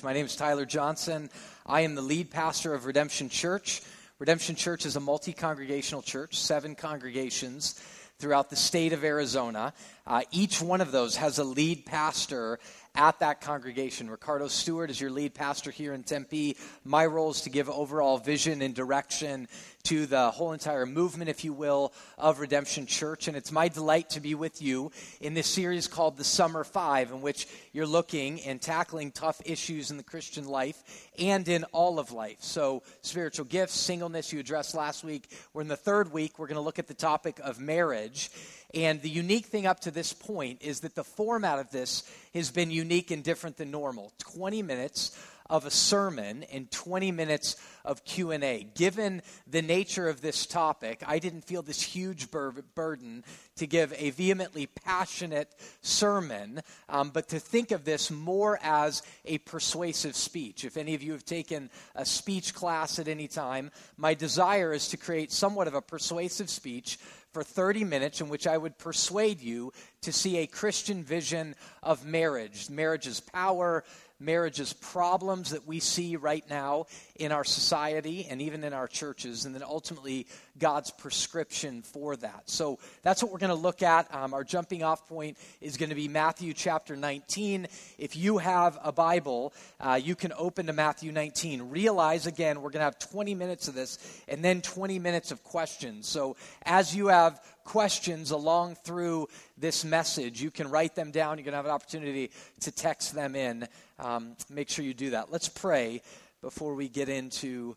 My name is Tyler Johnson. I am the lead pastor of Redemption Church. Redemption Church is a multi congregational church, seven congregations throughout the state of Arizona. Uh, each one of those has a lead pastor at that congregation. Ricardo Stewart is your lead pastor here in Tempe. My role is to give overall vision and direction to the whole entire movement, if you will, of Redemption Church. And it's my delight to be with you in this series called The Summer Five, in which you're looking and tackling tough issues in the Christian life and in all of life. So, spiritual gifts, singleness, you addressed last week. We're in the third week. We're going to look at the topic of marriage. And the unique thing up to this point is that the format of this has been unique and different than normal. 20 minutes of a sermon and 20 minutes of q&a given the nature of this topic i didn't feel this huge bur- burden to give a vehemently passionate sermon um, but to think of this more as a persuasive speech if any of you have taken a speech class at any time my desire is to create somewhat of a persuasive speech for 30 minutes in which I would persuade you to see a Christian vision of marriage. Marriage's power, marriage's problems that we see right now in our society and even in our churches, and then ultimately God's prescription for that. So that's what we're going to look at. Um, our jumping off point is going to be Matthew chapter 19. If you have a Bible, uh, you can open to Matthew 19. Realize again, we're going to have 20 minutes of this and then 20 minutes of questions. So as you have questions along through this message, you can write them down. You can have an opportunity to text them in. Um, make sure you do that. Let's pray before we get into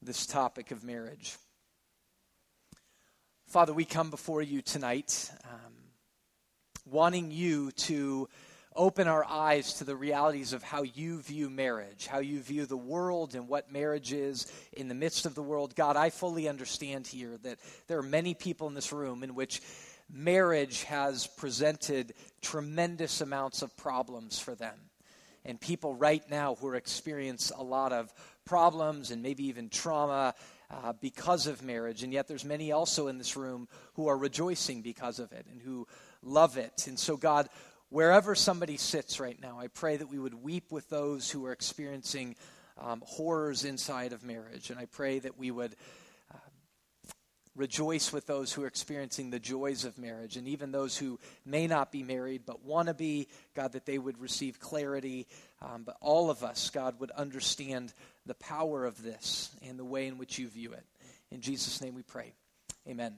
this topic of marriage. Father, we come before you tonight um, wanting you to open our eyes to the realities of how you view marriage, how you view the world and what marriage is in the midst of the world. God, I fully understand here that there are many people in this room in which marriage has presented tremendous amounts of problems for them. And people right now who are experiencing a lot of problems and maybe even trauma uh, because of marriage. And yet there's many also in this room who are rejoicing because of it and who love it. And so, God, wherever somebody sits right now, I pray that we would weep with those who are experiencing um, horrors inside of marriage. And I pray that we would uh, rejoice with those who are experiencing the joys of marriage. And even those who may not be married but want to be, God, that they would receive clarity. Um, but all of us, God, would understand the power of this and the way in which you view it. In Jesus' name we pray. Amen.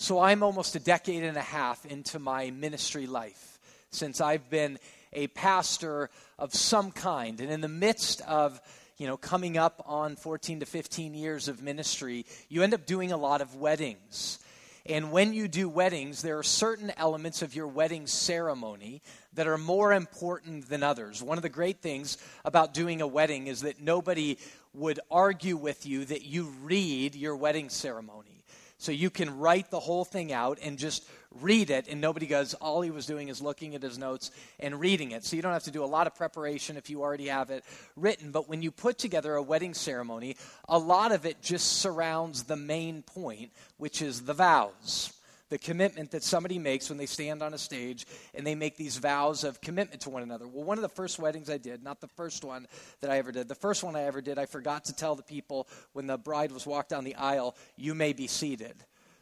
So I'm almost a decade and a half into my ministry life since I've been a pastor of some kind. And in the midst of you know, coming up on 14 to 15 years of ministry, you end up doing a lot of weddings. And when you do weddings, there are certain elements of your wedding ceremony that are more important than others. One of the great things about doing a wedding is that nobody would argue with you that you read your wedding ceremony. So you can write the whole thing out and just read it, and nobody goes, all he was doing is looking at his notes and reading it. So you don't have to do a lot of preparation if you already have it written. But when you put together a wedding ceremony, a lot of it just surrounds the main point, which is the vows the commitment that somebody makes when they stand on a stage and they make these vows of commitment to one another. Well, one of the first weddings I did, not the first one that I ever did, the first one I ever did, I forgot to tell the people when the bride was walked down the aisle, you may be seated.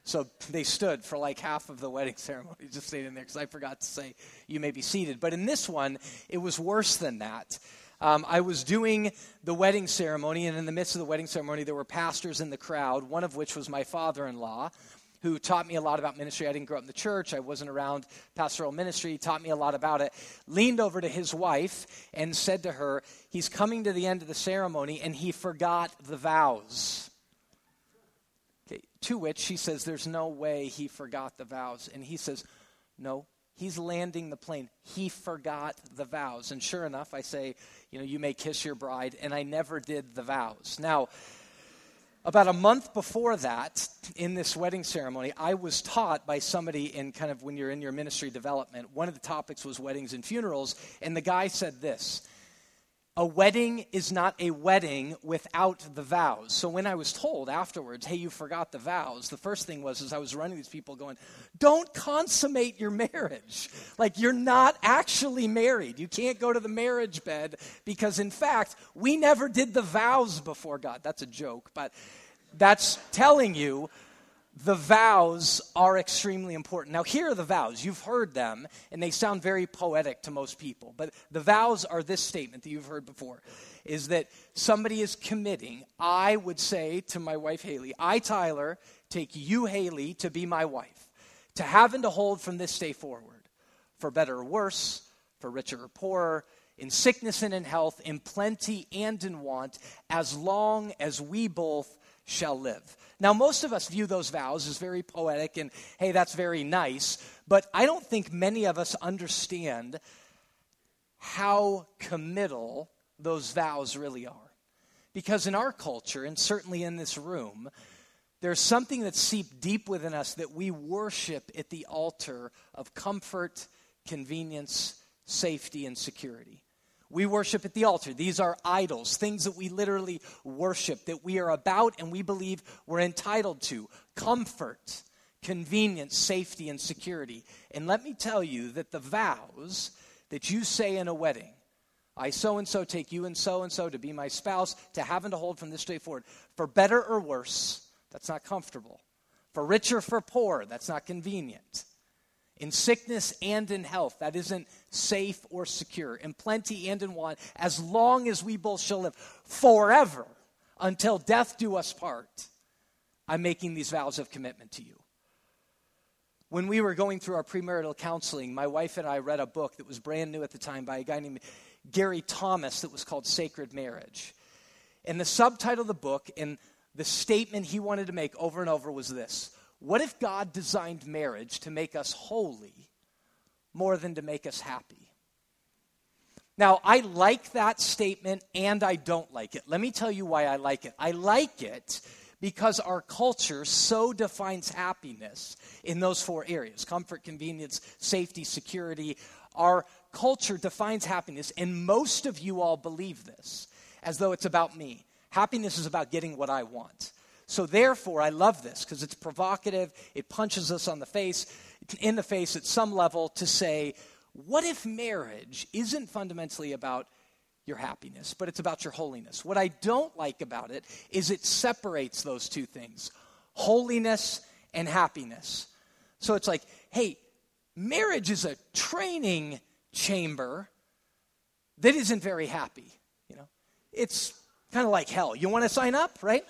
So they stood for like half of the wedding ceremony, just stayed in there because I forgot to say, you may be seated. But in this one, it was worse than that. Um, I was doing the wedding ceremony, and in the midst of the wedding ceremony, there were pastors in the crowd, one of which was my father in law who taught me a lot about ministry. I didn't grow up in the church, I wasn't around pastoral ministry, he taught me a lot about it. Leaned over to his wife and said to her, He's coming to the end of the ceremony and he forgot the vows. Okay, to which she says, There's no way he forgot the vows. And he says, No, he's landing the plane. He forgot the vows. And sure enough, I say, You know, you may kiss your bride. And I never did the vows. Now, about a month before that, in this wedding ceremony, I was taught by somebody in kind of when you're in your ministry development. One of the topics was weddings and funerals, and the guy said this a wedding is not a wedding without the vows. So when I was told afterwards, hey, you forgot the vows, the first thing was as I was running these people going, don't consummate your marriage. Like you're not actually married. You can't go to the marriage bed because in fact, we never did the vows before God. That's a joke, but that's telling you the vows are extremely important. Now, here are the vows. You've heard them, and they sound very poetic to most people. But the vows are this statement that you've heard before is that somebody is committing. I would say to my wife, Haley, I, Tyler, take you, Haley, to be my wife, to have and to hold from this day forward, for better or worse, for richer or poorer, in sickness and in health, in plenty and in want, as long as we both shall live. Now, most of us view those vows as very poetic and, hey, that's very nice, but I don't think many of us understand how committal those vows really are. Because in our culture, and certainly in this room, there's something that's seeped deep within us that we worship at the altar of comfort, convenience, safety, and security. We worship at the altar. These are idols, things that we literally worship, that we are about and we believe we're entitled to comfort, convenience, safety, and security. And let me tell you that the vows that you say in a wedding, I so and so take you and so and so to be my spouse, to have and to hold from this day forward, for better or worse, that's not comfortable. For richer, for poor, that's not convenient in sickness and in health. That isn't safe or secure. In plenty and in want, as long as we both shall live forever until death do us part. I'm making these vows of commitment to you. When we were going through our premarital counseling, my wife and I read a book that was brand new at the time by a guy named Gary Thomas that was called Sacred Marriage. And the subtitle of the book and the statement he wanted to make over and over was this what if God designed marriage to make us holy more than to make us happy? Now, I like that statement and I don't like it. Let me tell you why I like it. I like it because our culture so defines happiness in those four areas comfort, convenience, safety, security. Our culture defines happiness, and most of you all believe this as though it's about me. Happiness is about getting what I want. So therefore, I love this because it's provocative. It punches us on the face, in the face at some level to say, what if marriage isn't fundamentally about your happiness, but it's about your holiness? What I don't like about it is it separates those two things holiness and happiness. So it's like, hey, marriage is a training chamber that isn't very happy. You know, it's kind of like hell. You want to sign up, right?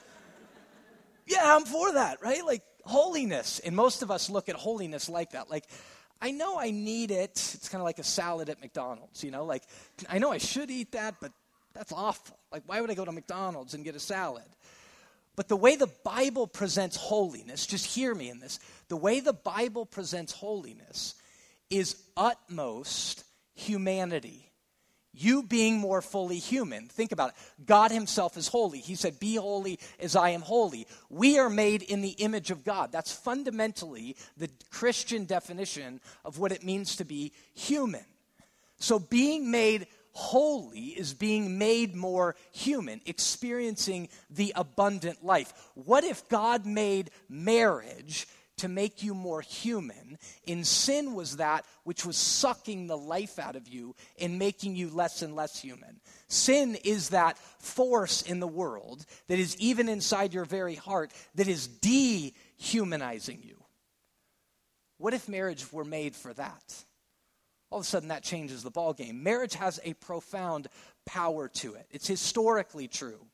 Yeah, I'm for that, right? Like holiness. And most of us look at holiness like that. Like, I know I need it. It's kind of like a salad at McDonald's, you know? Like, I know I should eat that, but that's awful. Like, why would I go to McDonald's and get a salad? But the way the Bible presents holiness, just hear me in this, the way the Bible presents holiness is utmost humanity you being more fully human. Think about it. God Himself is holy. He said, Be holy as I am holy. We are made in the image of God. That's fundamentally the Christian definition of what it means to be human. So, being made holy is being made more human, experiencing the abundant life. What if God made marriage to make you more human. In sin was that which was sucking the life out of you and making you less and less human. Sin is that force in the world that is even inside your very heart that is dehumanizing you. What if marriage were made for that? All of a sudden, that changes the ballgame. Marriage has a profound power to it. It's historically true.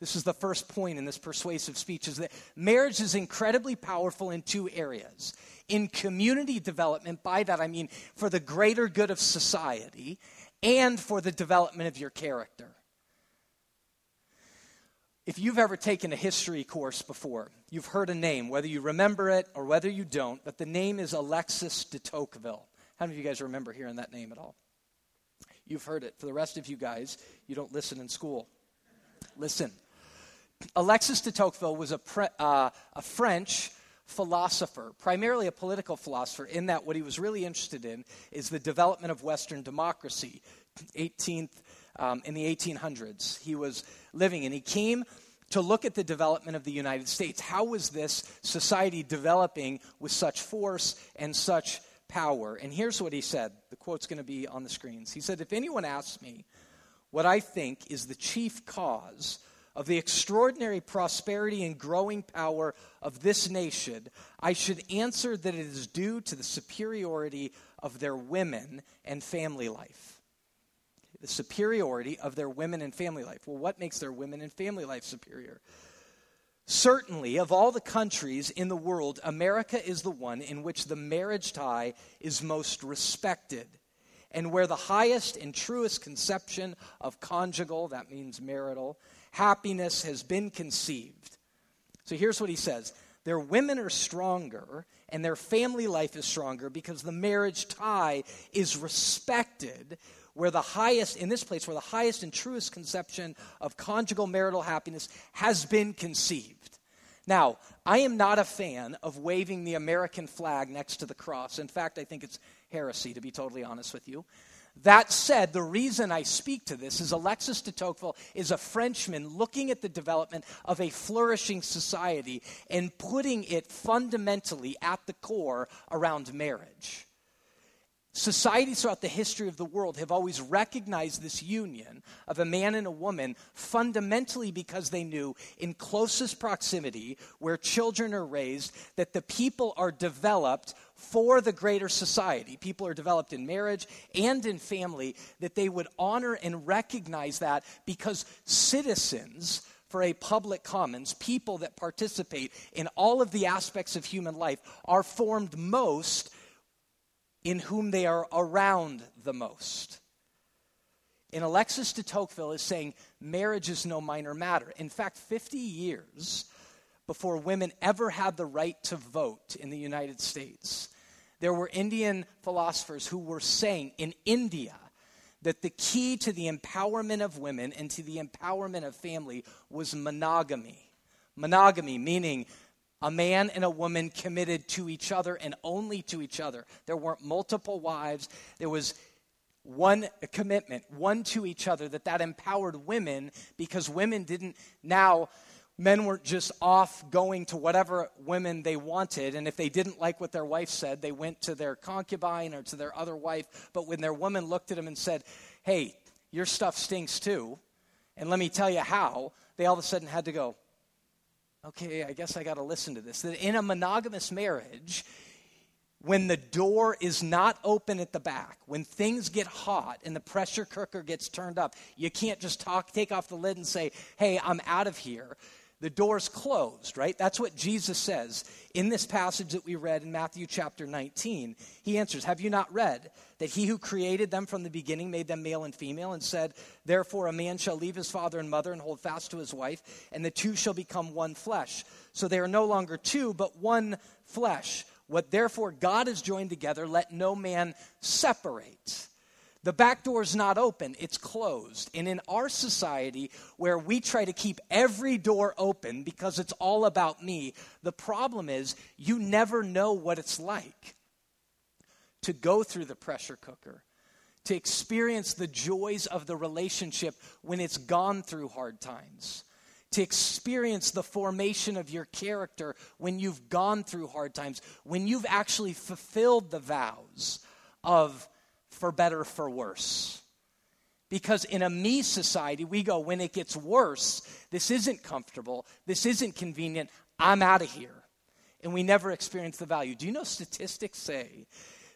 This is the first point in this persuasive speech is that marriage is incredibly powerful in two areas. In community development, by that I mean for the greater good of society and for the development of your character. If you've ever taken a history course before, you've heard a name, whether you remember it or whether you don't, but the name is Alexis de Tocqueville. How many of you guys remember hearing that name at all? You've heard it. For the rest of you guys, you don't listen in school. Listen. Alexis de Tocqueville was a, pre, uh, a French philosopher, primarily a political philosopher, in that what he was really interested in is the development of Western democracy. 18th um, in the 1800s. He was living, and he came to look at the development of the United States. How was this society developing with such force and such power? And here's what he said. The quote's going to be on the screens. He said, If anyone asks me what I think is the chief cause of the extraordinary prosperity and growing power of this nation, I should answer that it is due to the superiority of their women and family life. The superiority of their women and family life. Well, what makes their women and family life superior? Certainly, of all the countries in the world, America is the one in which the marriage tie is most respected and where the highest and truest conception of conjugal, that means marital, happiness has been conceived. So here's what he says. Their women are stronger and their family life is stronger because the marriage tie is respected where the highest in this place where the highest and truest conception of conjugal marital happiness has been conceived. Now i am not a fan of waving the american flag next to the cross. In fact i think it's heresy to be totally honest with you that said, the reason I speak to this is Alexis de Tocqueville is a Frenchman looking at the development of a flourishing society and putting it fundamentally at the core around marriage. Societies throughout the history of the world have always recognized this union of a man and a woman fundamentally because they knew in closest proximity where children are raised that the people are developed for the greater society. People are developed in marriage and in family, that they would honor and recognize that because citizens for a public commons, people that participate in all of the aspects of human life, are formed most in whom they are around the most. And Alexis de Tocqueville is saying marriage is no minor matter. In fact, 50 years before women ever had the right to vote in the United States, there were Indian philosophers who were saying in India that the key to the empowerment of women and to the empowerment of family was monogamy. Monogamy, meaning a man and a woman committed to each other and only to each other. There weren't multiple wives. There was one commitment, one to each other, that that empowered women because women didn't now men weren't just off going to whatever women they wanted and if they didn't like what their wife said they went to their concubine or to their other wife but when their woman looked at them and said hey your stuff stinks too and let me tell you how they all of a sudden had to go okay, I guess I got to listen to this. That in a monogamous marriage, when the door is not open at the back, when things get hot and the pressure cooker gets turned up, you can't just talk, take off the lid and say, hey, I'm out of here the door's closed, right? That's what Jesus says in this passage that we read in Matthew chapter 19. He answers, Have you not read that he who created them from the beginning made them male and female, and said, Therefore a man shall leave his father and mother and hold fast to his wife, and the two shall become one flesh. So they are no longer two, but one flesh. What therefore God has joined together, let no man separate. The back door is not open, it's closed. And in our society, where we try to keep every door open because it's all about me, the problem is you never know what it's like to go through the pressure cooker, to experience the joys of the relationship when it's gone through hard times. To experience the formation of your character when you've gone through hard times, when you've actually fulfilled the vows of for better, for worse. Because in a me society, we go, when it gets worse, this isn't comfortable, this isn't convenient, I'm out of here. And we never experience the value. Do you know statistics say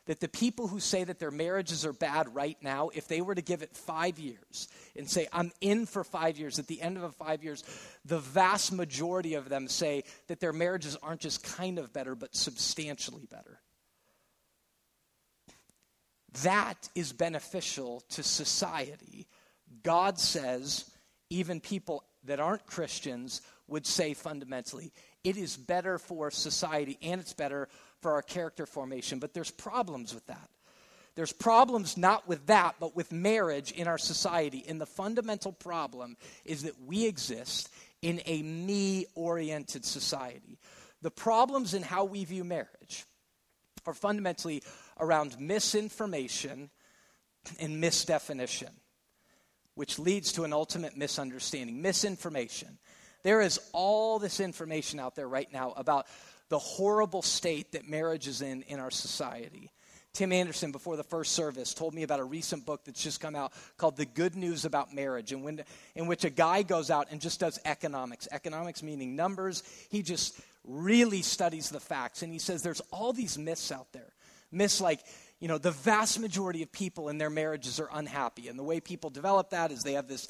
that the people who say that their marriages are bad right now, if they were to give it five years and say, I'm in for five years, at the end of the five years, the vast majority of them say that their marriages aren't just kind of better, but substantially better. That is beneficial to society. God says, even people that aren't Christians would say fundamentally, it is better for society and it's better for our character formation. But there's problems with that. There's problems not with that, but with marriage in our society. And the fundamental problem is that we exist in a me oriented society. The problems in how we view marriage are fundamentally around misinformation and misdefinition. which leads to an ultimate misunderstanding, misinformation. There is all this information out there right now about the horrible state that marriage is in in our society. Tim Anderson, before the first service, told me about a recent book that's just come out called The Good News About Marriage, in, when, in which a guy goes out and just does economics. Economics meaning numbers. He just really studies the facts. And he says there's all these myths out there. Myths like, you know, the vast majority of people in their marriages are unhappy. And the way people develop that is they have this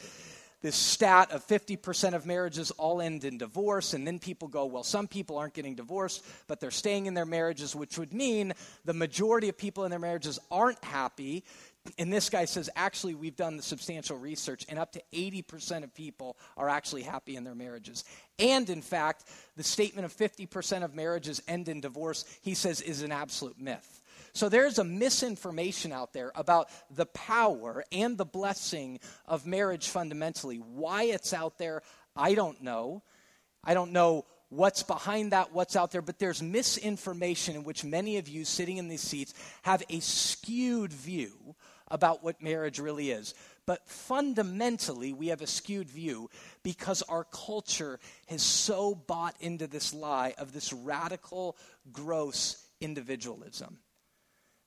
this stat of 50% of marriages all end in divorce, and then people go, well, some people aren't getting divorced, but they're staying in their marriages, which would mean the majority of people in their marriages aren't happy. And this guy says, actually, we've done the substantial research, and up to 80% of people are actually happy in their marriages. And in fact, the statement of 50% of marriages end in divorce, he says, is an absolute myth. So there's a misinformation out there about the power and the blessing of marriage fundamentally. Why it's out there, I don't know. I don't know what's behind that, what's out there, but there's misinformation in which many of you sitting in these seats have a skewed view about what marriage really is. But fundamentally, we have a skewed view because our culture has so bought into this lie of this radical, gross individualism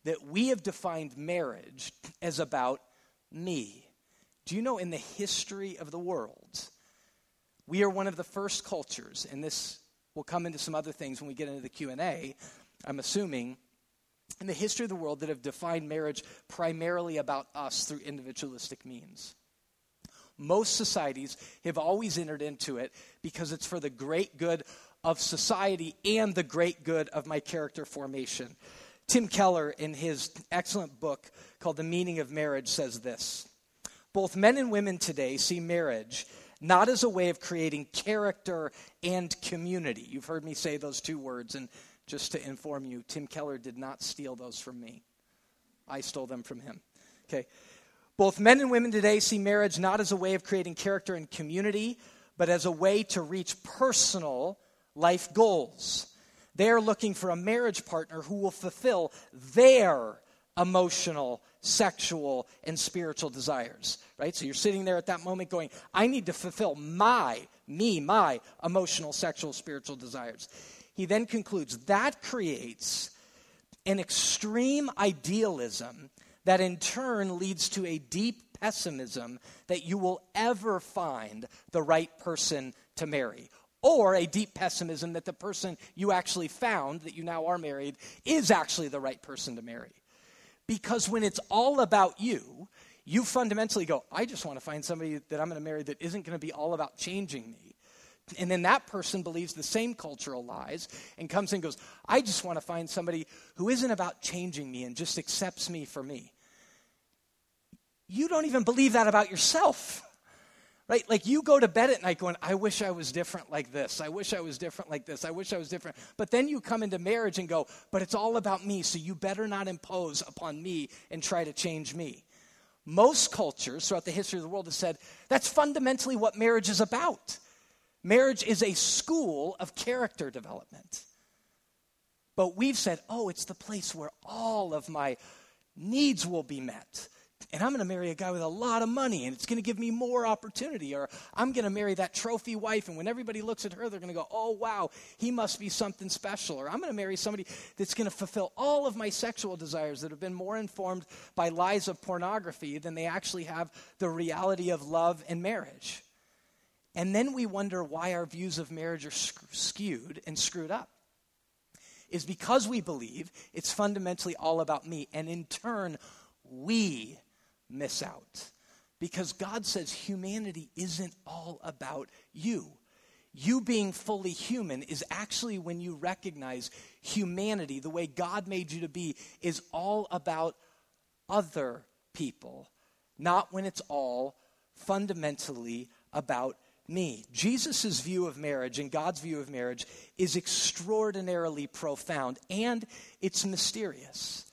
that we have defined marriage as about me. Do you know in the history of the world, we are one of the first cultures, and this will come into some other things when we get into the Q&A, I'm assuming, in the history of the world that have defined marriage primarily about us through individualistic means. Most societies have always entered into it because it's for the great good of society and the great good of my character formation. Tim Keller, in his excellent book called The Meaning of Marriage, says this Both men and women today see marriage not as a way of creating character and community. You've heard me say those two words, and just to inform you, Tim Keller did not steal those from me. I stole them from him. Okay. Both men and women today see marriage not as a way of creating character and community, but as a way to reach personal life goals. They're looking for a marriage partner who will fulfill their emotional, sexual, and spiritual desires. Right? So you're sitting there at that moment going, I need to fulfill my, me, my emotional, sexual, spiritual desires. He then concludes that creates an extreme idealism that in turn leads to a deep pessimism that you will ever find the right person to marry or a deep pessimism that the person you actually found, that you now are married, is actually the right person to marry. Because when it's all about you, you fundamentally go, I just want to find somebody that I'm going to marry that isn't going to be all about changing me. And then that person believes the same cultural lies and comes and goes, I just want to find somebody who isn't about changing me and just accepts me for me. You don't even believe that about yourself. Right? Like you go to bed at night going, I wish I was different like this. I wish I was different like this. I wish I was different. But then you come into marriage and go, but it's all about me, so you better not impose upon me and try to change me. Most cultures throughout the history of the world have said that's fundamentally what marriage is about. Marriage is a school of character development. But we've said, oh, it's the place where all of my needs will be met and I'm going to marry a guy with a lot of money and it's going to give me more opportunity. Or I'm going to marry that trophy wife and when everybody looks at her, they're going to go, oh, wow, he must be something special. Or I'm going to marry somebody that's going to fulfill all of my sexual desires that have been more informed by lies of pornography than they actually have the reality of love and marriage. And then we wonder why our views of marriage are skewed and screwed up. Is because we believe it's fundamentally all about me. And in turn, we miss out. Because God says humanity isn't all about you. You being fully human is actually when you recognize humanity, the way God made you to be, is all about other people, not when it's all fundamentally about me. Jesus' view of marriage and God's view of marriage is extraordinarily profound and it's mysterious.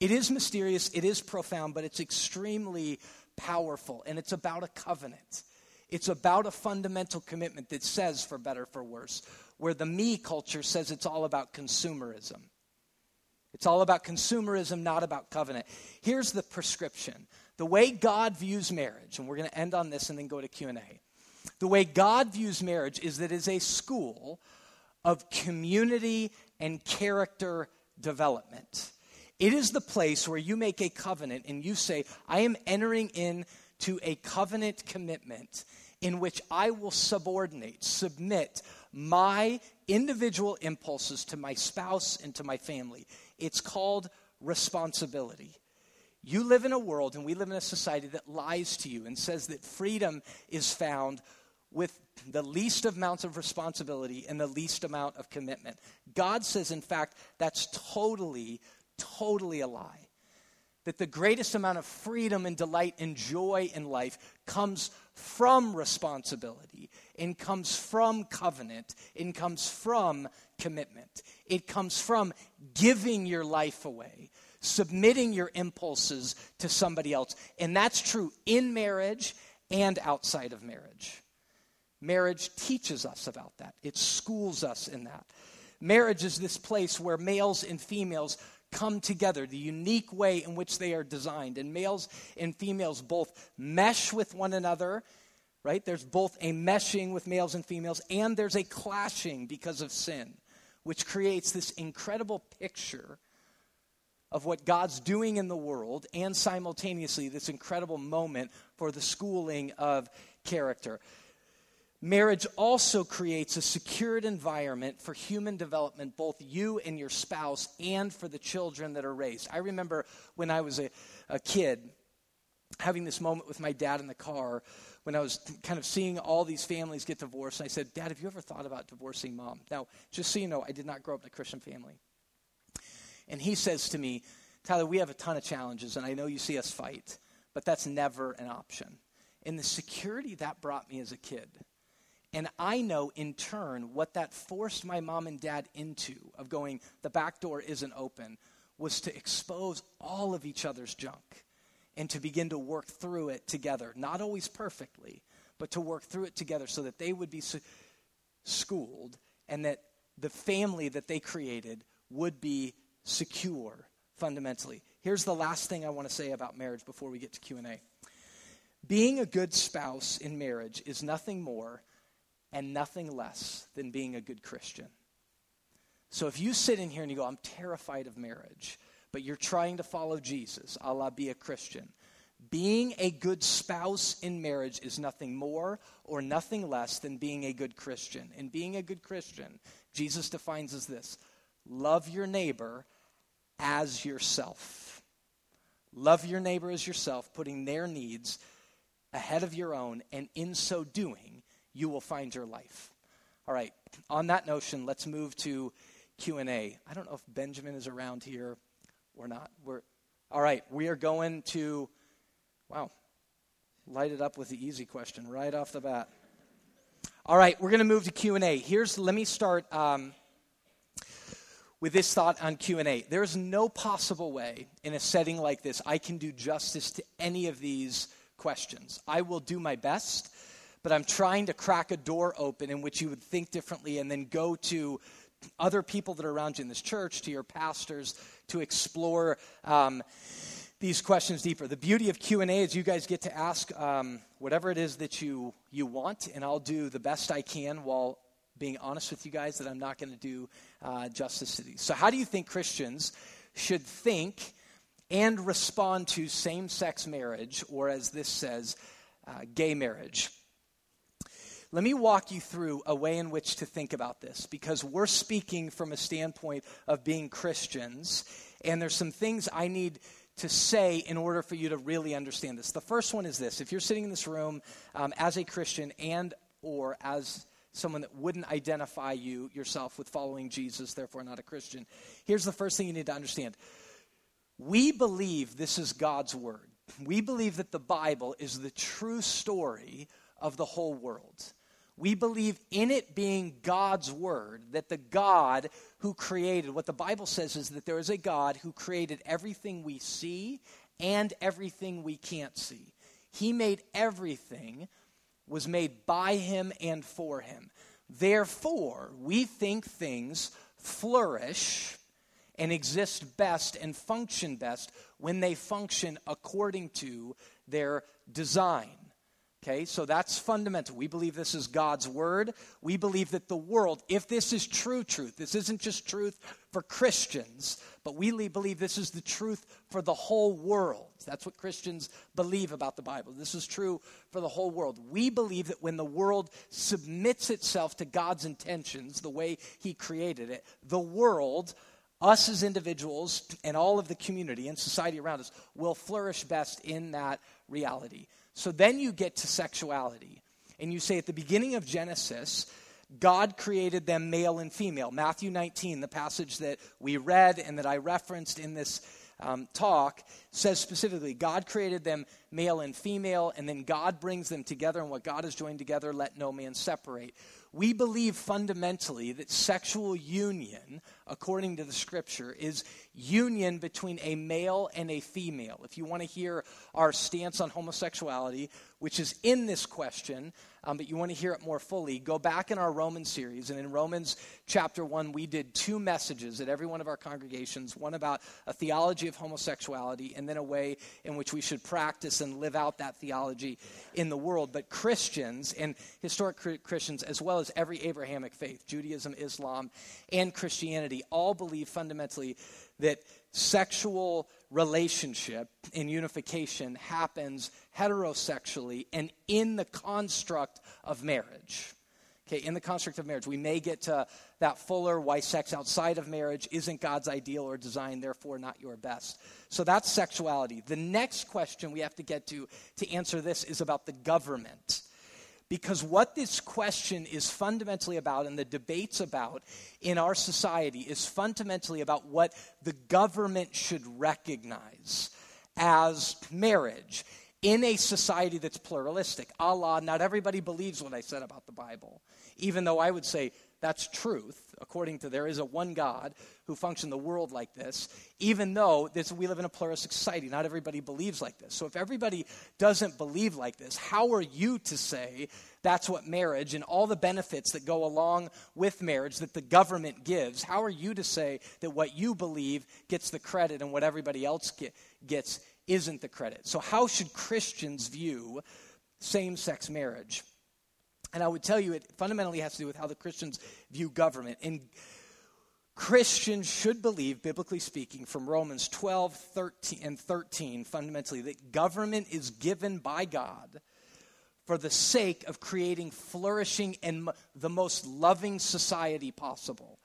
It is mysterious, it is profound, but it's extremely powerful, and it's about a covenant. It's about a fundamental commitment that says, for better, for worse, where the me culture says it's all about consumerism. It's all about consumerism, not about covenant. Here's the prescription The way God views marriage, and we're going to end on this and then go to Q&A. The way God views marriage is that it is a school of community and character development. It is the place where you make a covenant and you say, I am entering into a covenant commitment in which I will subordinate, submit my individual impulses to my spouse and to my family. It's called responsibility. You live in a world and we live in a society that lies to you and says that freedom is found with the least amount of responsibility and the least amount of commitment. God says, in fact, that's totally, totally a lie. That the greatest amount of freedom and delight and joy in life comes from responsibility and comes from covenant and comes from commitment. It comes from giving your life away, submitting your impulses to somebody else. And that's true in marriage and outside of marriage. Marriage teaches us about that, it schools us in that. Marriage is this place where males and females come together, the unique way in which they are designed. And males and females both mesh with one another, right? There's both a meshing with males and females, and there's a clashing because of sin, which creates this incredible picture of what God's doing in the world, and simultaneously, this incredible moment for the schooling of character. Marriage also creates a secured environment for human development, both you and your spouse, and for the children that are raised. I remember when I was a, a kid having this moment with my dad in the car when I was kind of seeing all these families get divorced. And I said, Dad, have you ever thought about divorcing mom? Now, just so you know, I did not grow up in a Christian family. And he says to me, Tyler, we have a ton of challenges, and I know you see us fight, but that's never an option. And the security that brought me as a kid and I know in turn what that forced my mom and dad into of going, the back door isn't open, was to expose all of each other's junk and to begin to work through it together. Not always perfectly, but to work through it together so that they would be schooled and that the family that they created would be secure fundamentally. Here's the last thing I want to say about marriage before we get to Q&A. Being a good spouse in marriage is nothing more and nothing less than being a good Christian. So if you sit in here and you go, I'm terrified of marriage, but you're trying to follow Jesus, a la, be a Christian, being a good spouse in marriage is nothing more or nothing less than being a good Christian. And being a good Christian, Jesus defines as this love your neighbor as yourself. Love your neighbor as yourself, putting their needs ahead of your own, and in so doing, you will find your life. All right, on that notion, let's move to Q&A. I don't know if Benjamin is around here or not. We're All right, we are going to wow, light it up with the easy question right off the bat. All right, we're going to move to Q&A. Here's let me start um, with this thought on q&a there's no possible way in a setting like this i can do justice to any of these questions i will do my best but I'm trying to crack a door open in which you would think differently and then go to other people that are around you in this church, to your pastors, to explore um, these questions deeper. The beauty of Q&A is you guys get to ask um, whatever it is that you, you want, and I'll do the best I can while being honest with you guys that I'm not going to do uh, justice to these. So how do you think Christians should think and respond to same-sex marriage, or as this says, uh, gay marriage? Let me walk you through a way in which to think about this because we're speaking from a standpoint of being Christians, and there's some things I need to say in order for you to really understand this. The first one is this if you're sitting in this room um, as a Christian and or as someone that wouldn't identify you yourself with following Jesus, therefore not a Christian, here's the first thing you need to understand. We believe this is God's word. We believe that the Bible is the true story of the whole world. We believe in it being God's word, that the God who created, what the Bible says is that there is a God who created everything we see and everything we can't see. He made everything, was made by him and for him. Therefore, we think things flourish and exist best and function best when they function according to their design. Okay, so that's fundamental. We believe this is God's word. We believe that the world, if this is true truth, this isn't just truth for Christians, but we believe this is the truth for the whole world. That's what Christians believe about the Bible. This is true for the whole world. We believe that when the world submits itself to God's intentions, the way He created it, the world, us as individuals, and all of the community and society around us will flourish best in that reality. So then you get to sexuality. And you say at the beginning of Genesis, God created them male and female. Matthew 19, the passage that we read and that I referenced in this um, talk, says specifically God created them male and female, and then God brings them together, and what God has joined together, let no man separate. We believe fundamentally that sexual union, according to the scripture, is union between a male and a female. If you want to hear our stance on homosexuality, which is in this question, um, but you want to hear it more fully, go back in our Roman series. And in Romans chapter 1, we did two messages at every one of our congregations one about a theology of homosexuality, and then a way in which we should practice and live out that theology in the world. But Christians, and historic Christians, as well as every Abrahamic faith, Judaism, Islam, and Christianity, all believe fundamentally that sexual relationship and unification happens heterosexually and in the construct of marriage. Okay, in the construct of marriage, we may get to that fuller why sex outside of marriage isn't God's ideal or design, therefore not your best. So that's sexuality. The next question we have to get to to answer this is about the government. Because what this question is fundamentally about, and the debates about in our society, is fundamentally about what the government should recognize as marriage in a society that's pluralistic. a la, not everybody believes what I said about the Bible, even though I would say that's truth, according to there is a one God who functions the world like this, even though this, we live in a pluralistic society. Not everybody believes like this. So if everybody doesn't believe like this, how are you to say that's what marriage and all the benefits that go along with marriage that the government gives, how are you to say that what you believe gets the credit and what everybody else get, gets isn't the credit? So how should Christians view same sex marriage? And I would tell you, it fundamentally has to do with how the Christians view government. And Christians should believe, biblically speaking, from Romans 12, 13, and 13, fundamentally, that government is given by God for the sake of creating flourishing and the most loving society possible.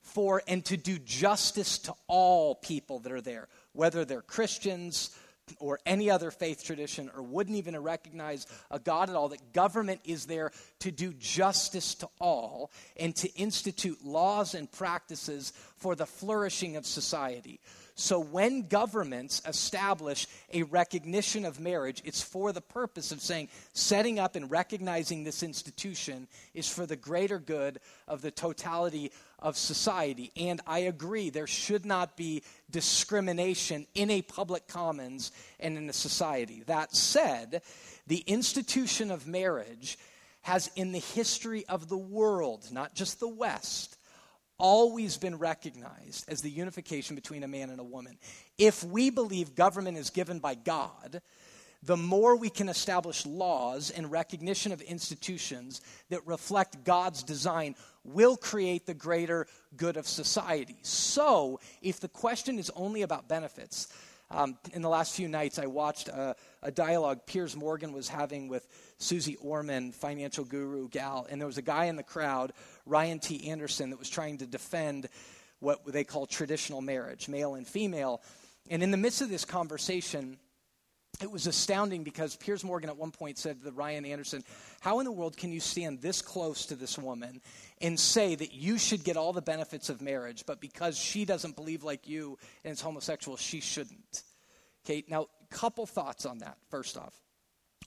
For and to do justice to all people that are there, whether they're Christians, or any other faith tradition or wouldn't even recognize a God at all, that government is there to do justice to all and to institute laws and practices for the flourishing of society. So when governments establish a recognition of marriage, it's for the purpose of saying setting up and recognizing this institution is for the greater good of the totality of society. And I agree, there should not be discrimination in a public commons and in a society. That said, the institution of marriage has, in the history of the world, not just the West, always been recognized as the unification between a man and a woman. If we believe government is given by God, the more we can establish laws and recognition of institutions that reflect God's design will create the greater good of society. So, if the question is only about benefits, um, in the last few nights, I watched a, a, dialogue Piers Morgan was having with Suze Orman, financial guru gal, and there was a guy in the crowd, Ryan T. Anderson, that was trying to defend what they call traditional marriage, male and female. And in the midst of this conversation, it was astounding because Piers Morgan at one point said to Ryan Anderson, How in the world can you stand this close to this woman and say that you should get all the benefits of marriage, but because she doesn't believe like you and is homosexual, she shouldn't? Okay, now, couple thoughts on that, first off.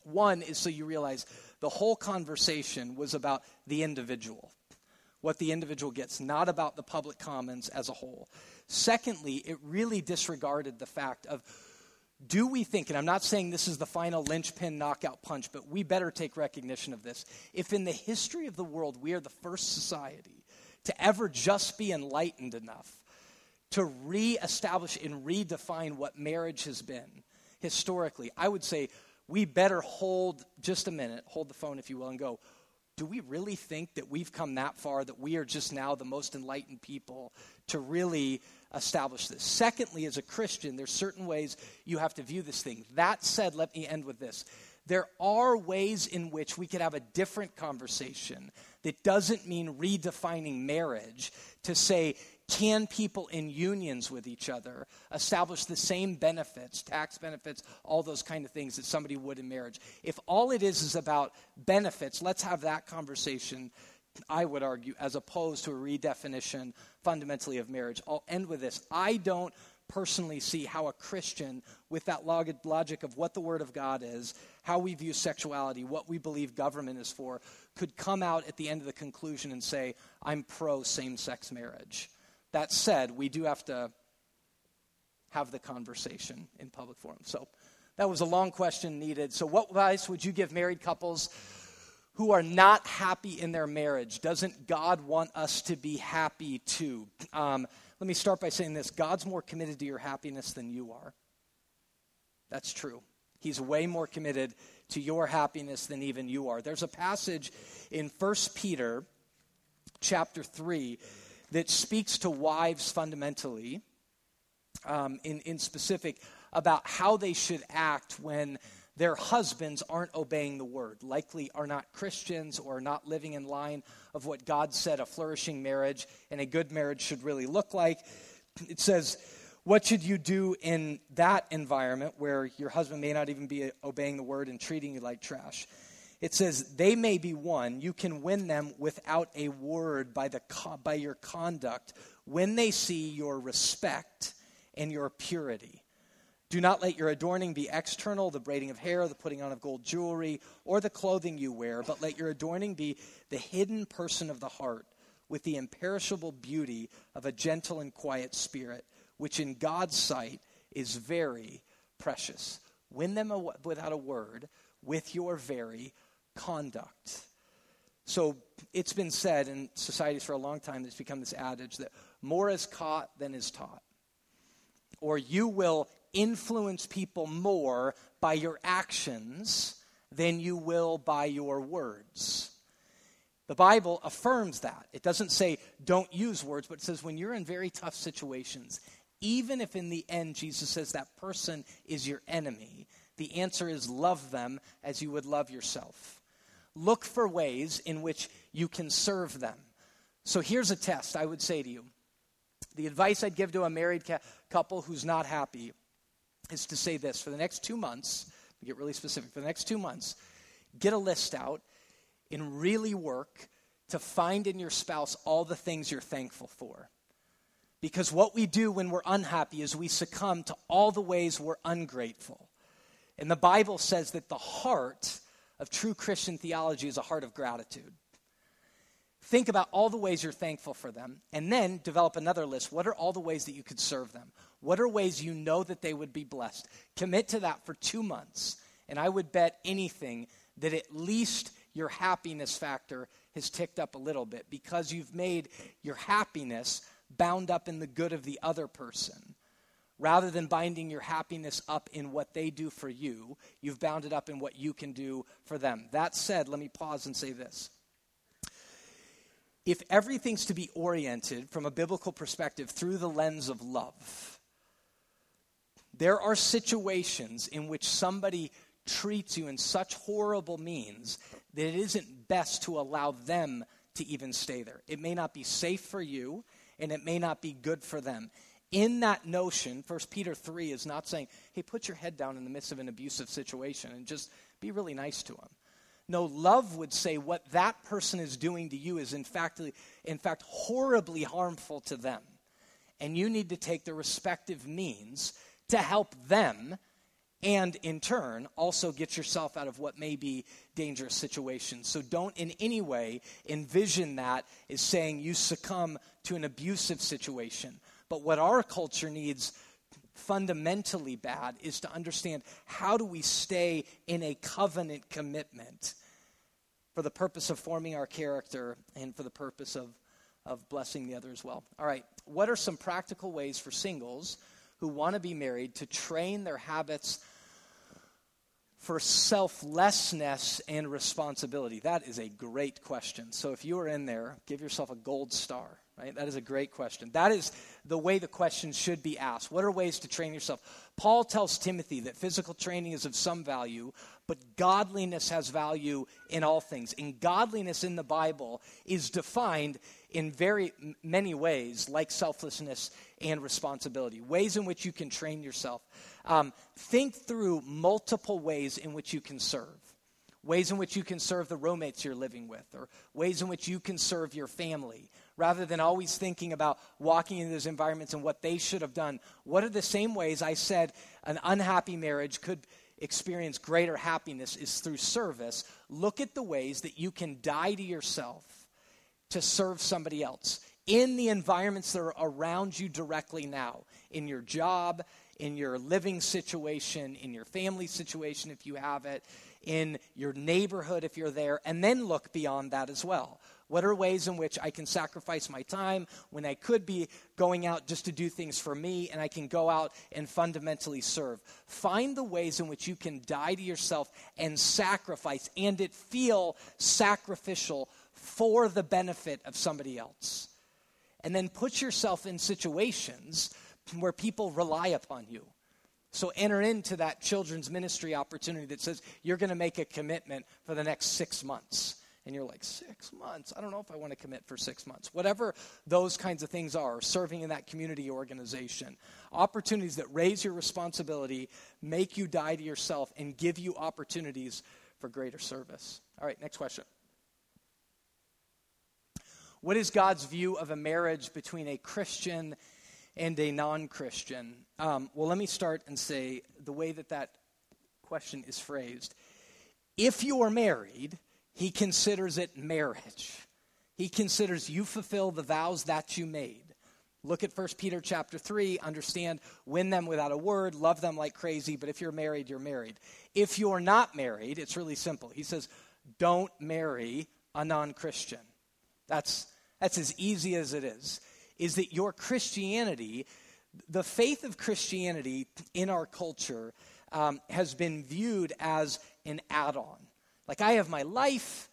One is so you realize the whole conversation was about the individual, what the individual gets, not about the public commons as a whole. Secondly, it really disregarded the fact of do we think, and I'm not saying this is the final linchpin knockout punch, but we better take recognition of this. If in the history of the world we are the first society to ever just be enlightened enough to reestablish and redefine what marriage has been historically, I would say we better hold just a minute, hold the phone if you will, and go, do we really think that we've come that far that we are just now the most enlightened people to really establish this? Secondly, as a Christian, there's certain ways you have to view this thing. That said, let me end with this. There are ways in which we could have a different conversation that doesn't mean redefining marriage to say, can people in unions with each other establish the same benefits, tax benefits, all those kind of things that somebody would in marriage? If all it is is about benefits, let's have that conversation, I would argue, as opposed to a redefinition fundamentally of marriage. I'll end with this. I don't personally see how a Christian, with that logic of what the Word of God is, how we view sexuality, what we believe government is for, could come out at the end of the conclusion and say, I'm pro same sex marriage. That said, we do have to have the conversation in public forum. So that was a long question needed. So, what advice would you give married couples who are not happy in their marriage? Doesn't God want us to be happy too? Um, let me start by saying this God's more committed to your happiness than you are. That's true. He's way more committed to your happiness than even you are. There's a passage in 1 Peter chapter 3 that speaks to wives fundamentally, um, in, in specific, about how they should act when their husbands aren't obeying the word, likely are not Christians or not living in line of what God said a flourishing marriage and a good marriage should really look like. It says, What should you do in that environment where your husband may not even be obeying the word and treating you like trash? it says, They may be won. You can win them without a word by, the, by your conduct when they see your respect and your purity. Do not let your adorning be external, the braiding of hair, the putting on of gold jewelry, or the clothing you wear, but let your adorning be the hidden person of the heart, with the imperishable beauty of a gentle and quiet spirit, which in God's sight is very precious. Win them without a word, with your very conduct. So it's been said in societies for a long time, it's become this adage that more is caught than is taught. Or you will influence people more by your actions than you will by your words. The Bible affirms that. It doesn't say don't use words, but it says when you're in very tough situations, even if in the end Jesus says that person is your enemy, the answer is love them as you would love yourself look for ways in which you can serve them. So here's a test I would say to you. The advice I'd give to a married ca- couple who's not happy is to say this for the next two months, get really specific, for the next two months, get a list out and really work to find in your spouse all the things you're thankful for. Because what we do when we're unhappy is we succumb to all the ways we're ungrateful. And the Bible says that the heart of true Christian theology is a heart of gratitude. Think about all the ways you're thankful for them, and then develop another list. What are all the ways that you could serve them? What are ways you know that they would be blessed? Commit to that for two months, and I would bet anything that at least your happiness factor has ticked up a little bit because you've made your happiness bound up in the good of the other person. Rather than binding your happiness up in what they do for you, you've bound it up in what you can do for them. That said, let me pause and say this. If everything's to be oriented from a biblical perspective through the lens of love, there are situations in which somebody treats you in such horrible means that it isn't best to allow them to even stay there. It may not be safe for you, and it may not be good for them in that notion, 1 Peter 3 is not saying, hey, put your head down in the midst of an abusive situation and just be really nice to him. No, love would say what that person is doing to you is in fact, in fact horribly harmful to them. And you need to take the respective means to help them and in turn also get yourself out of what may be dangerous situations. So don't in any way envision that as saying you succumb to an abusive situation. But what our culture needs fundamentally bad is to understand how do we stay in a covenant commitment for the purpose of forming our character and for the purpose of of blessing the other as well. All right, what are some practical ways for singles who want to be married to train their habits for selflessness and responsibility? That is a great question. So if you are in there, give yourself a gold star, right? That is a great question. That is the way the question should be asked. What are ways to train yourself? Paul tells Timothy that physical training is of some value, but godliness has value in all things. And godliness in the Bible is defined in very many ways, like selflessness and responsibility, ways in which you can train yourself. Um, think through multiple ways in which you can serve. Ways in which you can serve the roommates you're living with, or ways in which you can serve your family, rather than always thinking about walking into those environments and what they should have done. What are the same ways I said an unhappy marriage could experience greater happiness is through service? Look at the ways that you can die to yourself to serve somebody else in the environments that are around you directly now, in your job, in your living situation, in your family situation if you have it, in your neighborhood if you're there, and then look beyond that as well. What are ways in which I can sacrifice my time when I could be going out just to do things for me and I can go out and fundamentally serve? Find the ways in which you can die to yourself and sacrifice and it feel sacrificial for the benefit of somebody else. And then put yourself in situations where people rely upon you. So enter into that children's ministry opportunity that says you're going to make a commitment for the next six months. And you're like, six months? I don't know if I want to commit for six months. Whatever those kinds of things are, serving in that community organization, opportunities that raise your responsibility, make you die to yourself, and give you opportunities for greater service. All right, next question. What is God's view of a marriage between a Christian and a non Christian? Um, well, let me start and say the way that that question is phrased. If you are married, he considers it marriage. He considers you fulfill the vows that you made. Look at 1 Peter chapter 3, understand, win them without a word, love them like crazy, but if you're married, you're married. If you're not married, it's really simple. He says, don't marry a non Christian. That's, that's as easy as it is. Is that your Christianity the faith of Christianity in our culture um, has been viewed as an add on. Like, I have my life,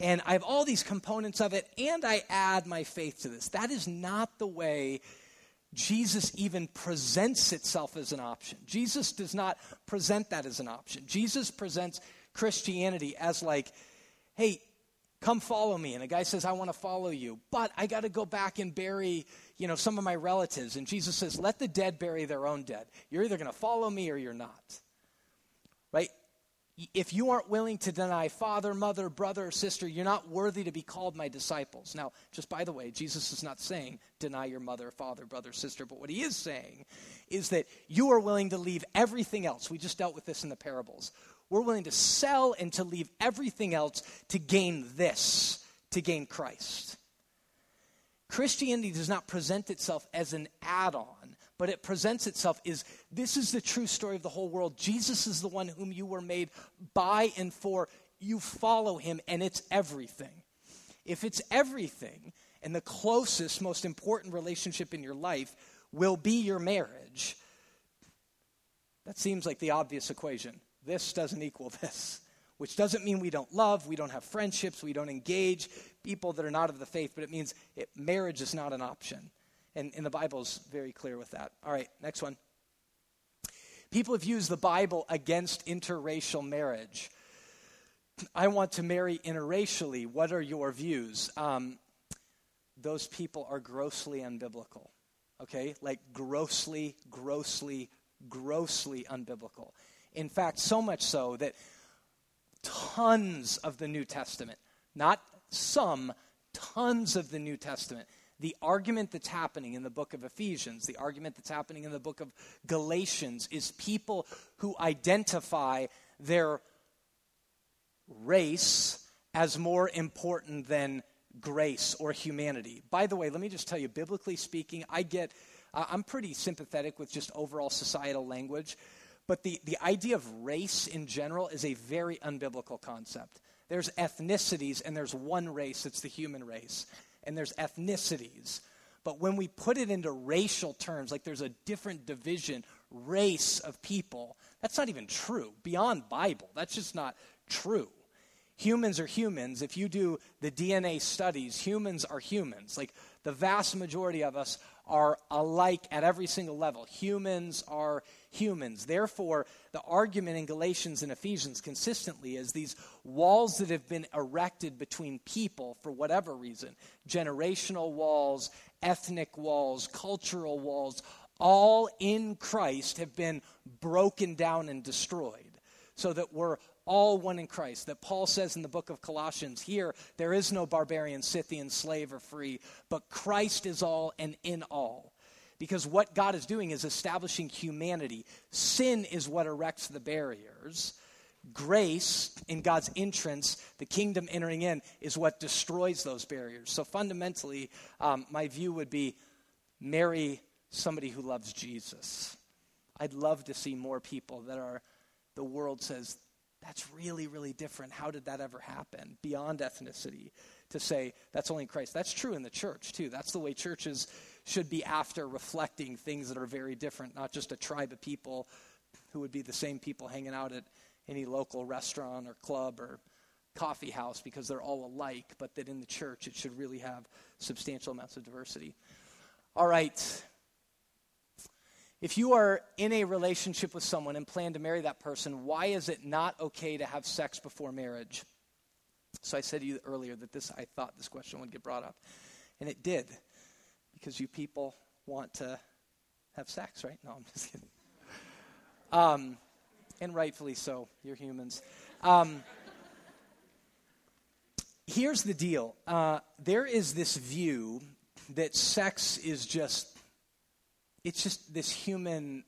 and I have all these components of it, and I add my faith to this. That is not the way Jesus even presents itself as an option. Jesus does not present that as an option. Jesus presents Christianity as like, hey, come follow me. And a guy says, I want to follow you, but I got to go back and bury you know, some of my relatives. And Jesus says, let the dead bury their own dead. You're either going to follow me or you're not. If you aren't willing to deny father, mother, brother, or sister, you're not worthy to be called my disciples. Now, just by the way, Jesus is not saying deny your mother, father, brother, sister, but what he is saying is that you are willing to leave everything else. We just dealt with this in the parables. We're willing to sell and to leave everything else to gain this, to gain Christ. Christianity does not present itself as an add on, but it presents itself is this is the true story of the whole world. Jesus is the one whom you were made by and for. You follow him, and it's everything. If it's everything, and the closest, most important relationship in your life will be your marriage, that seems like the obvious equation. This doesn't equal this which doesn't mean we don't love, we don't have friendships, we don't engage people that are not of the faith, but it means it, marriage is not an option. And, and the Bible is very clear with that. All right, next one. People have used the Bible against interracial marriage. I want to marry interracially. What are your views? Um, those people are grossly unbiblical. Okay? Like grossly, grossly, grossly unbiblical. In fact, so much so that tons of the New Testament, not some, tons of the New Testament. The argument that's happening in the book of Ephesians, the argument that's happening in the book of Galatians, is people who identify their race as more important than grace or humanity. By the way, let me just tell you, biblically speaking, I get, I'm pretty sympathetic with just overall societal language. But the, the idea of race in general is a very unbiblical concept. There's ethnicities, and there's one race, it's the human race. And there's ethnicities. But when we put it into racial terms, like there's a different division, race of people, that's not even true. Beyond Bible, that's just not true. Humans are humans. If you do the DNA studies, humans are humans. Like the vast majority of us are alike at every single level. Humans are humans. Therefore, the argument in Galatians and Ephesians consistently is these walls that have been erected between people for whatever reason generational walls, ethnic walls, cultural walls all in Christ have been broken down and destroyed so that we're all one in Christ. That Paul says in the book of Colossians here, there is no barbarian, Scythian, slave, or free, but Christ is all and in all. Because what God is doing is establishing humanity. Sin is what erects the barriers. Grace, in God's entrance, the kingdom entering in, is what destroys those barriers. So fundamentally, um, my view would be marry somebody who loves Jesus. I'd love to see more people that are, the world says, that's really, really different. How did that ever happen? Beyond ethnicity, to say that's only in Christ. That's true in the church, too. That's the way churches should be after reflecting things that are very different, not just a tribe of people who would be the same people hanging out at any local restaurant or club or coffee house because they're all alike, but that in the church it should really have substantial amounts of diversity. All right, if you are in a relationship with someone and plan to marry that person, why is it not okay to have sex before marriage? So I said to you earlier that this I thought this question would get brought up. And it did. Because you people want to have sex, right? No, I'm just kidding. Um, and rightfully so. You're humans. Um, here's the deal uh, there is this view that sex is just it's just this human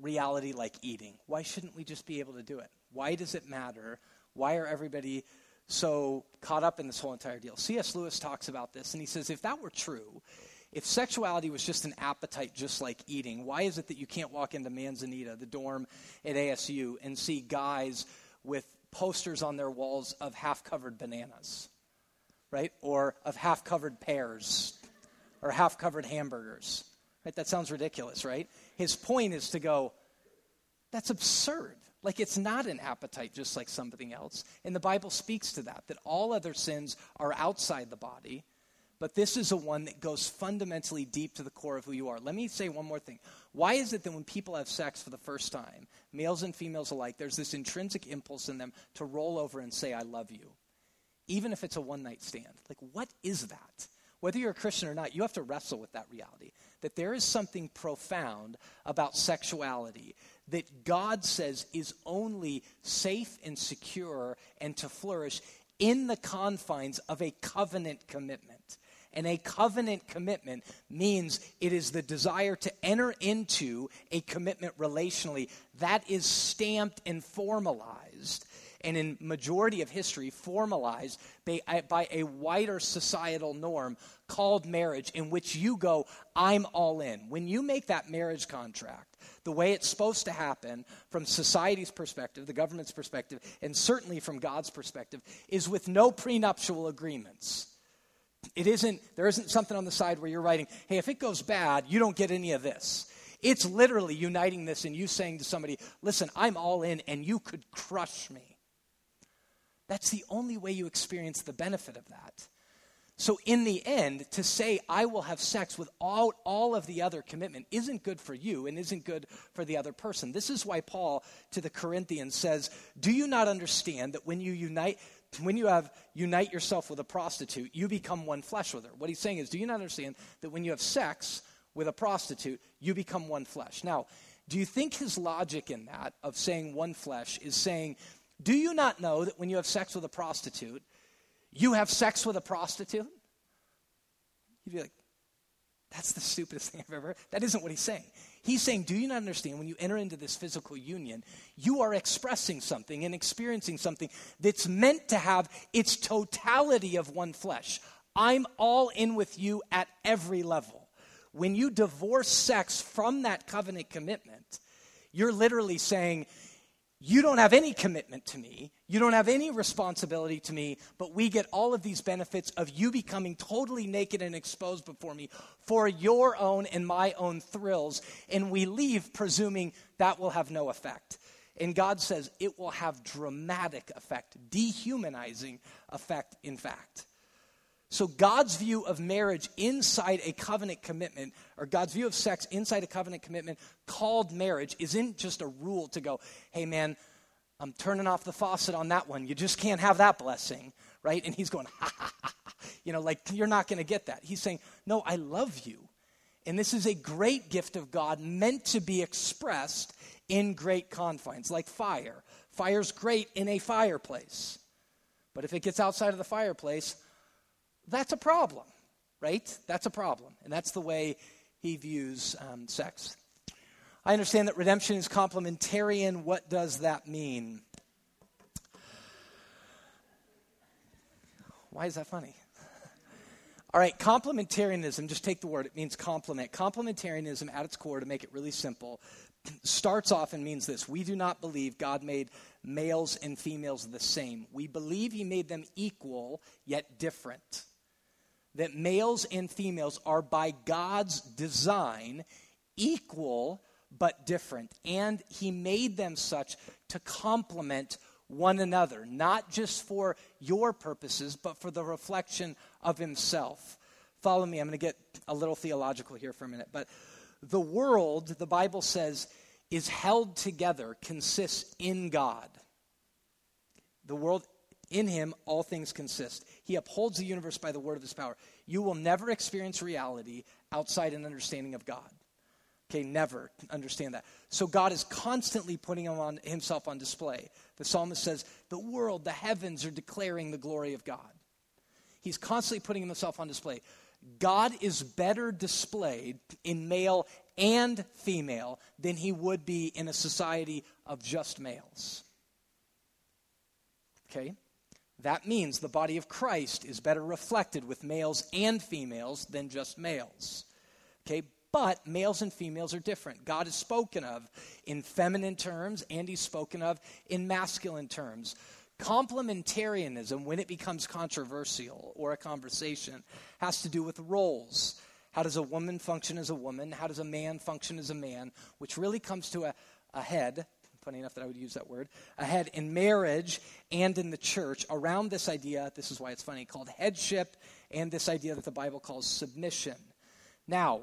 reality like eating. Why shouldn't we just be able to do it? Why does it matter? Why are everybody so caught up in this whole entire deal? C.S. Lewis talks about this, and he says if that were true, if sexuality was just an appetite just like eating, why is it that you can't walk into Manzanita, the dorm at ASU, and see guys with posters on their walls of half covered bananas, right? Or of half covered pears, or half covered hamburgers? Right? That sounds ridiculous, right? His point is to go, that's absurd. Like it's not an appetite just like something else. And the Bible speaks to that, that all other sins are outside the body, but this is a one that goes fundamentally deep to the core of who you are. Let me say one more thing. Why is it that when people have sex for the first time, males and females alike, there's this intrinsic impulse in them to roll over and say, I love you? Even if it's a one night stand. Like, what is that? Whether you're a Christian or not, you have to wrestle with that reality that there is something profound about sexuality that God says is only safe and secure and to flourish in the confines of a covenant commitment. And a covenant commitment means it is the desire to enter into a commitment relationally that is stamped and formalized and in majority of history formalized by, uh, by a wider societal norm called marriage in which you go i'm all in. When you make that marriage contract the way it's supposed to happen from society's perspective the government's perspective and certainly from god's perspective is with no prenuptial agreements. It isn't there isn't something on the side where you're writing hey if it goes bad you don't get any of this. It's literally uniting this and you saying to somebody listen i'm all in and you could crush me that's the only way you experience the benefit of that. So, in the end, to say, I will have sex without all of the other commitment isn't good for you and isn't good for the other person. This is why Paul to the Corinthians says, Do you not understand that when you unite, when you have unite yourself with a prostitute, you become one flesh with her? What he's saying is, Do you not understand that when you have sex with a prostitute, you become one flesh? Now, do you think his logic in that of saying one flesh is saying, do you not know that when you have sex with a prostitute, you have sex with a prostitute? You'd be like, that's the stupidest thing I've ever heard. That isn't what he's saying. He's saying, Do you not understand when you enter into this physical union, you are expressing something and experiencing something that's meant to have its totality of one flesh? I'm all in with you at every level. When you divorce sex from that covenant commitment, you're literally saying, you don't have any commitment to me. You don't have any responsibility to me, but we get all of these benefits of you becoming totally naked and exposed before me for your own and my own thrills. And we leave presuming that will have no effect. And God says it will have dramatic effect, dehumanizing effect, in fact. So, God's view of marriage inside a covenant commitment, or God's view of sex inside a covenant commitment called marriage, isn't just a rule to go, hey man, I'm turning off the faucet on that one. You just can't have that blessing, right? And he's going, ha ha ha. You know, like you're not going to get that. He's saying, no, I love you. And this is a great gift of God meant to be expressed in great confines, like fire. Fire's great in a fireplace. But if it gets outside of the fireplace, that's a problem, right? That's a problem. And that's the way he views um, sex. I understand that redemption is complementarian. What does that mean? Why is that funny? All right, complementarianism, just take the word, it means complement. Complementarianism, at its core, to make it really simple, starts off and means this We do not believe God made males and females the same. We believe He made them equal, yet different that males and females are by God's design equal but different. And He made them such to complement one another, not just for your purposes, but for the reflection of Himself. Follow me, I'm going to get a little theological here for a minute. But the world, the Bible says, is held together, consists in God. The world in him, all things consist. He upholds the universe by the word of his power. You will never experience reality outside an understanding of God. Okay, never understand that. So God is constantly putting him on, himself on display. The psalmist says, The world, the heavens are declaring the glory of God. He's constantly putting himself on display. God is better displayed in male and female than he would be in a society of just males. Okay? That means the body of Christ is better reflected with males and females than just males. Okay, but males and females are different. God is spoken of in feminine terms and he's spoken of in masculine terms. Complementarianism, when it becomes controversial or a conversation, has to do with roles. How does a woman function as a woman? How does a man function as a man? Which really comes to a, a head funny enough that I would use that word, ahead in marriage and in the church around this idea, this is why it's funny, called headship and this idea that the Bible calls submission. Now,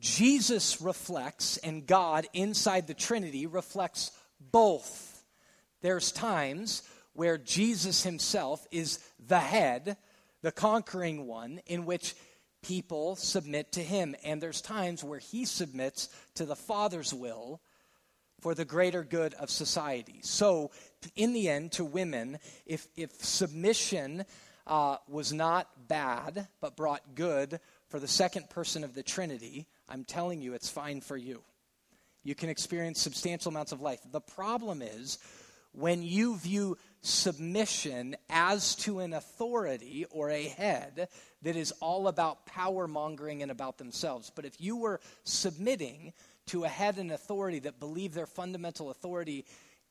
Jesus reflects, and God inside the Trinity reflects both. There's times where Jesus himself is the head, the conquering one, in which people submit to him. And there's times where he submits to the Father's will for the greater good of society. So, in the end, to women, if, if submission uh, was not bad, but brought good for the second person of the Trinity, I'm telling you, it's fine for you. You can experience substantial amounts of life. The problem is when you view submission as to an authority or a head that is all about power mongering and about themselves. But if you were submitting to a head and authority that believed their fundamental authority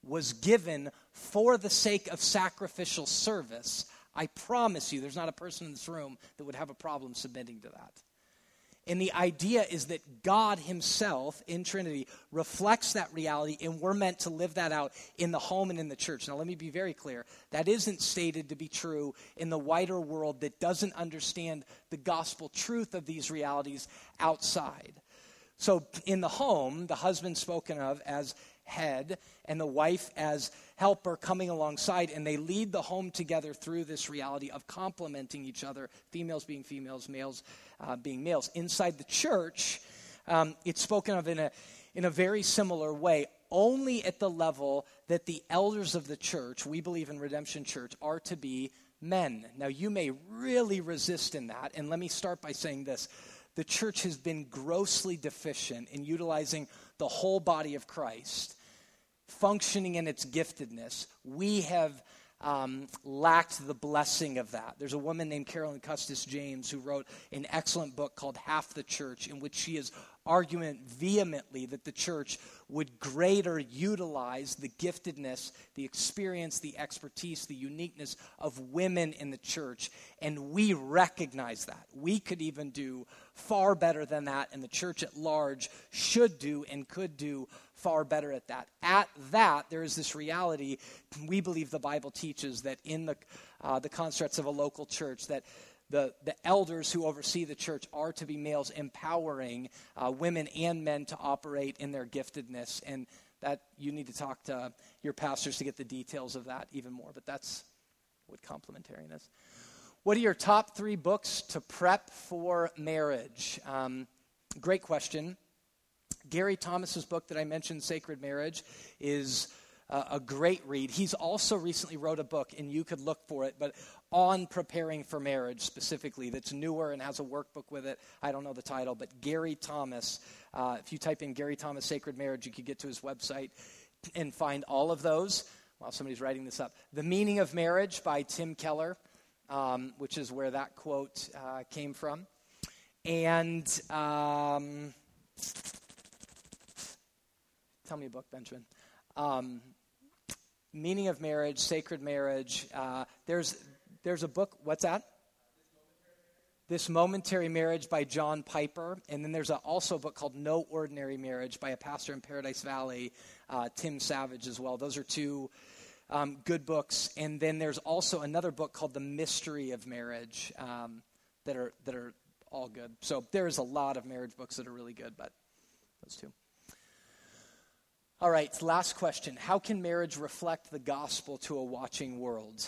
was given for the sake of sacrificial service, I promise you there's not a person in this room that would have a problem submitting to that. And the idea is that God Himself in Trinity reflects that reality, and we're meant to live that out in the home and in the church. Now, let me be very clear. That isn't stated to be true in the wider world that doesn't understand the gospel truth of these realities outside. So in the home, the husband spoken of as head and the wife as helper coming alongside, and they lead the home together through this reality of complementing each other, females being females, males uh, being males. Inside the church, um, it's spoken of in a, in a very similar way, only at the level that the elders of the church, we believe in Redemption Church, are to be men. Now, you may really resist in that, and let me start by saying this the church has been grossly deficient in utilizing the whole body of Christ, functioning in its giftedness. We have um, lacked the blessing of that. There's a woman named Carolyn Custis James who wrote an excellent book called Half the Church, in which she is argument vehemently that the church would greater utilize the giftedness, the experience, the expertise, the uniqueness of women in the church. And we recognize that. We could even do far better than that, and the church at large should do and could do far better at that. At that, there is this reality we believe the Bible teaches that in the, uh, the constructs of a local church, that the, the elders who oversee the church are to be males, empowering uh, women and men to operate in their giftedness. And that you need to talk to your pastors to get the details of that even more. But that's what complementarian is. What are your top three books to prep for marriage? Um, great question. Gary Thomas's book that I mentioned, Sacred Marriage, is uh, a great read. He's also recently wrote a book, and you could look for it, but on preparing for marriage specifically, that's newer and has a workbook with it. I don't know the title, but Gary Thomas. Uh, if you type in Gary Thomas Sacred Marriage, you could get to his website and find all of those while somebody's writing this up. The Meaning of Marriage by Tim Keller, um, which is where that quote uh, came from. And um, tell me a book, Benjamin. Um, meaning of marriage, sacred marriage. Uh, there's there's a book. What's that? This Momentary Marriage by John Piper. And then there's a, also a book called No Ordinary Marriage by a pastor in Paradise Valley, uh, Tim Savage, as well. Those are two um, good books. And then there's also another book called The Mystery of Marriage um, that, are, that are all good. So there's a lot of marriage books that are really good, but those two. All right, last question. How can marriage reflect the gospel to a watching world?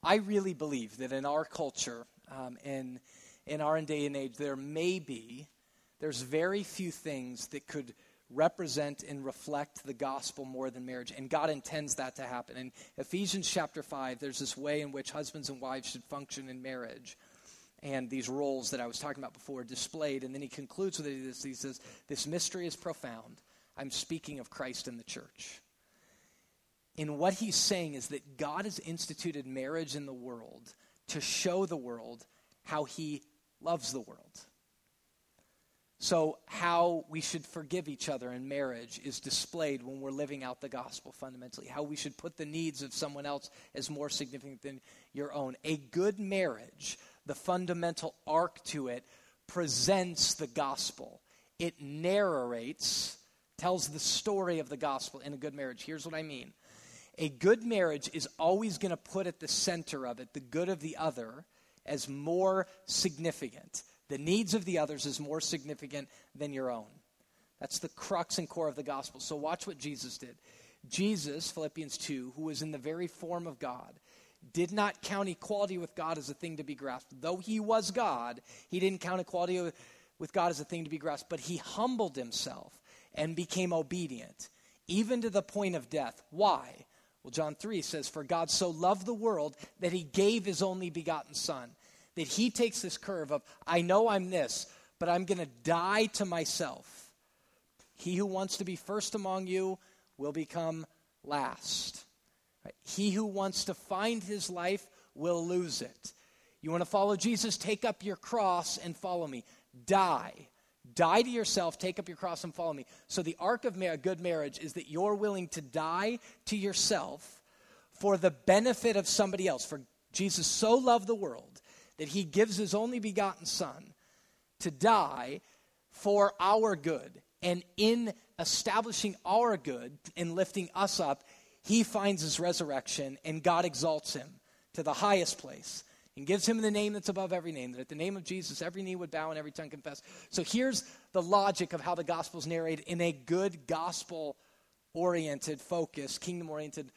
I really believe that in our culture, um, in, in our day and age, there may be, there's very few things that could represent and reflect the gospel more than marriage. And God intends that to happen. In Ephesians chapter 5, there's this way in which husbands and wives should function in marriage and these roles that I was talking about before displayed. And then he concludes with this. He says, This mystery is profound. I'm speaking of Christ and the church. And what he's saying is that God has instituted marriage in the world to show the world how he loves the world. So, how we should forgive each other in marriage is displayed when we're living out the gospel fundamentally. How we should put the needs of someone else as more significant than your own. A good marriage the fundamental arc to it presents the gospel. It narrates, tells the story of the gospel in a good marriage. Here's what I mean a good marriage is always going to put at the center of it the good of the other as more significant. The needs of the others is more significant than your own. That's the crux and core of the gospel. So watch what Jesus did. Jesus, Philippians 2, who was in the very form of God, did not count equality with God as a thing to be grasped. Though he was God, he didn't count equality with God as a thing to be grasped, but he humbled himself and became obedient, even to the point of death. Why? Well, John 3 says, For God so loved the world that he gave his only begotten Son. That he takes this curve of, I know I'm this, but I'm going to die to myself. He who wants to be first among you will become last. He who wants to find his life will lose it. You want to follow Jesus? Take up your cross and follow me. Die. Die to yourself, take up your cross and follow me. So, the arc of a good marriage is that you're willing to die to yourself for the benefit of somebody else. For Jesus so loved the world that he gives his only begotten Son to die for our good. And in establishing our good and lifting us up, he finds his resurrection, and God exalts him to the highest place and gives him the name that's above every name, that at the name of Jesus, every knee would bow and every tongue confess. So here's the logic of how the gospel is narrated in a good gospel oriented, focused, kingdom oriented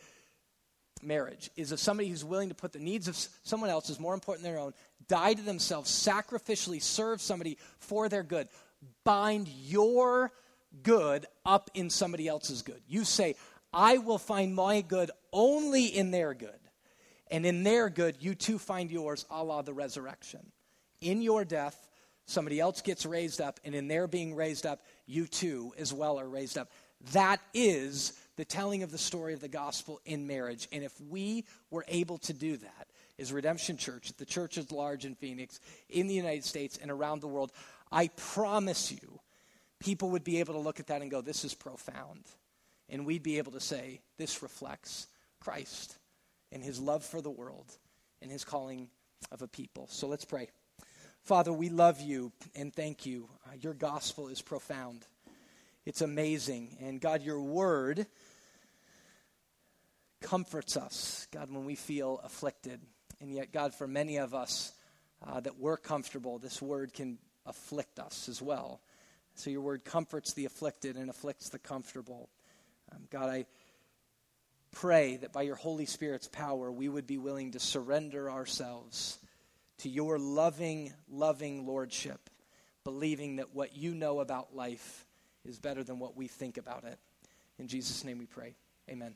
marriage is of somebody who's willing to put the needs of someone else as more important than their own, die to themselves, sacrificially serve somebody for their good, bind your good up in somebody else's good. You say, I will find my good only in their good. And in their good, you too find yours, a la the resurrection. In your death, somebody else gets raised up, and in their being raised up, you too as well are raised up. That is the telling of the story of the gospel in marriage. And if we were able to do that as Redemption Church, the church is large in Phoenix, in the United States, and around the world, I promise you, people would be able to look at that and go, This is profound. And we'd be able to say, This reflects Christ and his love for the world and his calling of a people. So let's pray. Father, we love you and thank you. Uh, your gospel is profound, it's amazing. And God, your word comforts us, God, when we feel afflicted. And yet, God, for many of us uh, that we're comfortable, this word can afflict us as well. So your word comforts the afflicted and afflicts the comfortable. Um, God, I pray that by your Holy Spirit's power, we would be willing to surrender ourselves to your loving, loving lordship, believing that what you know about life is better than what we think about it. In Jesus' name we pray. Amen.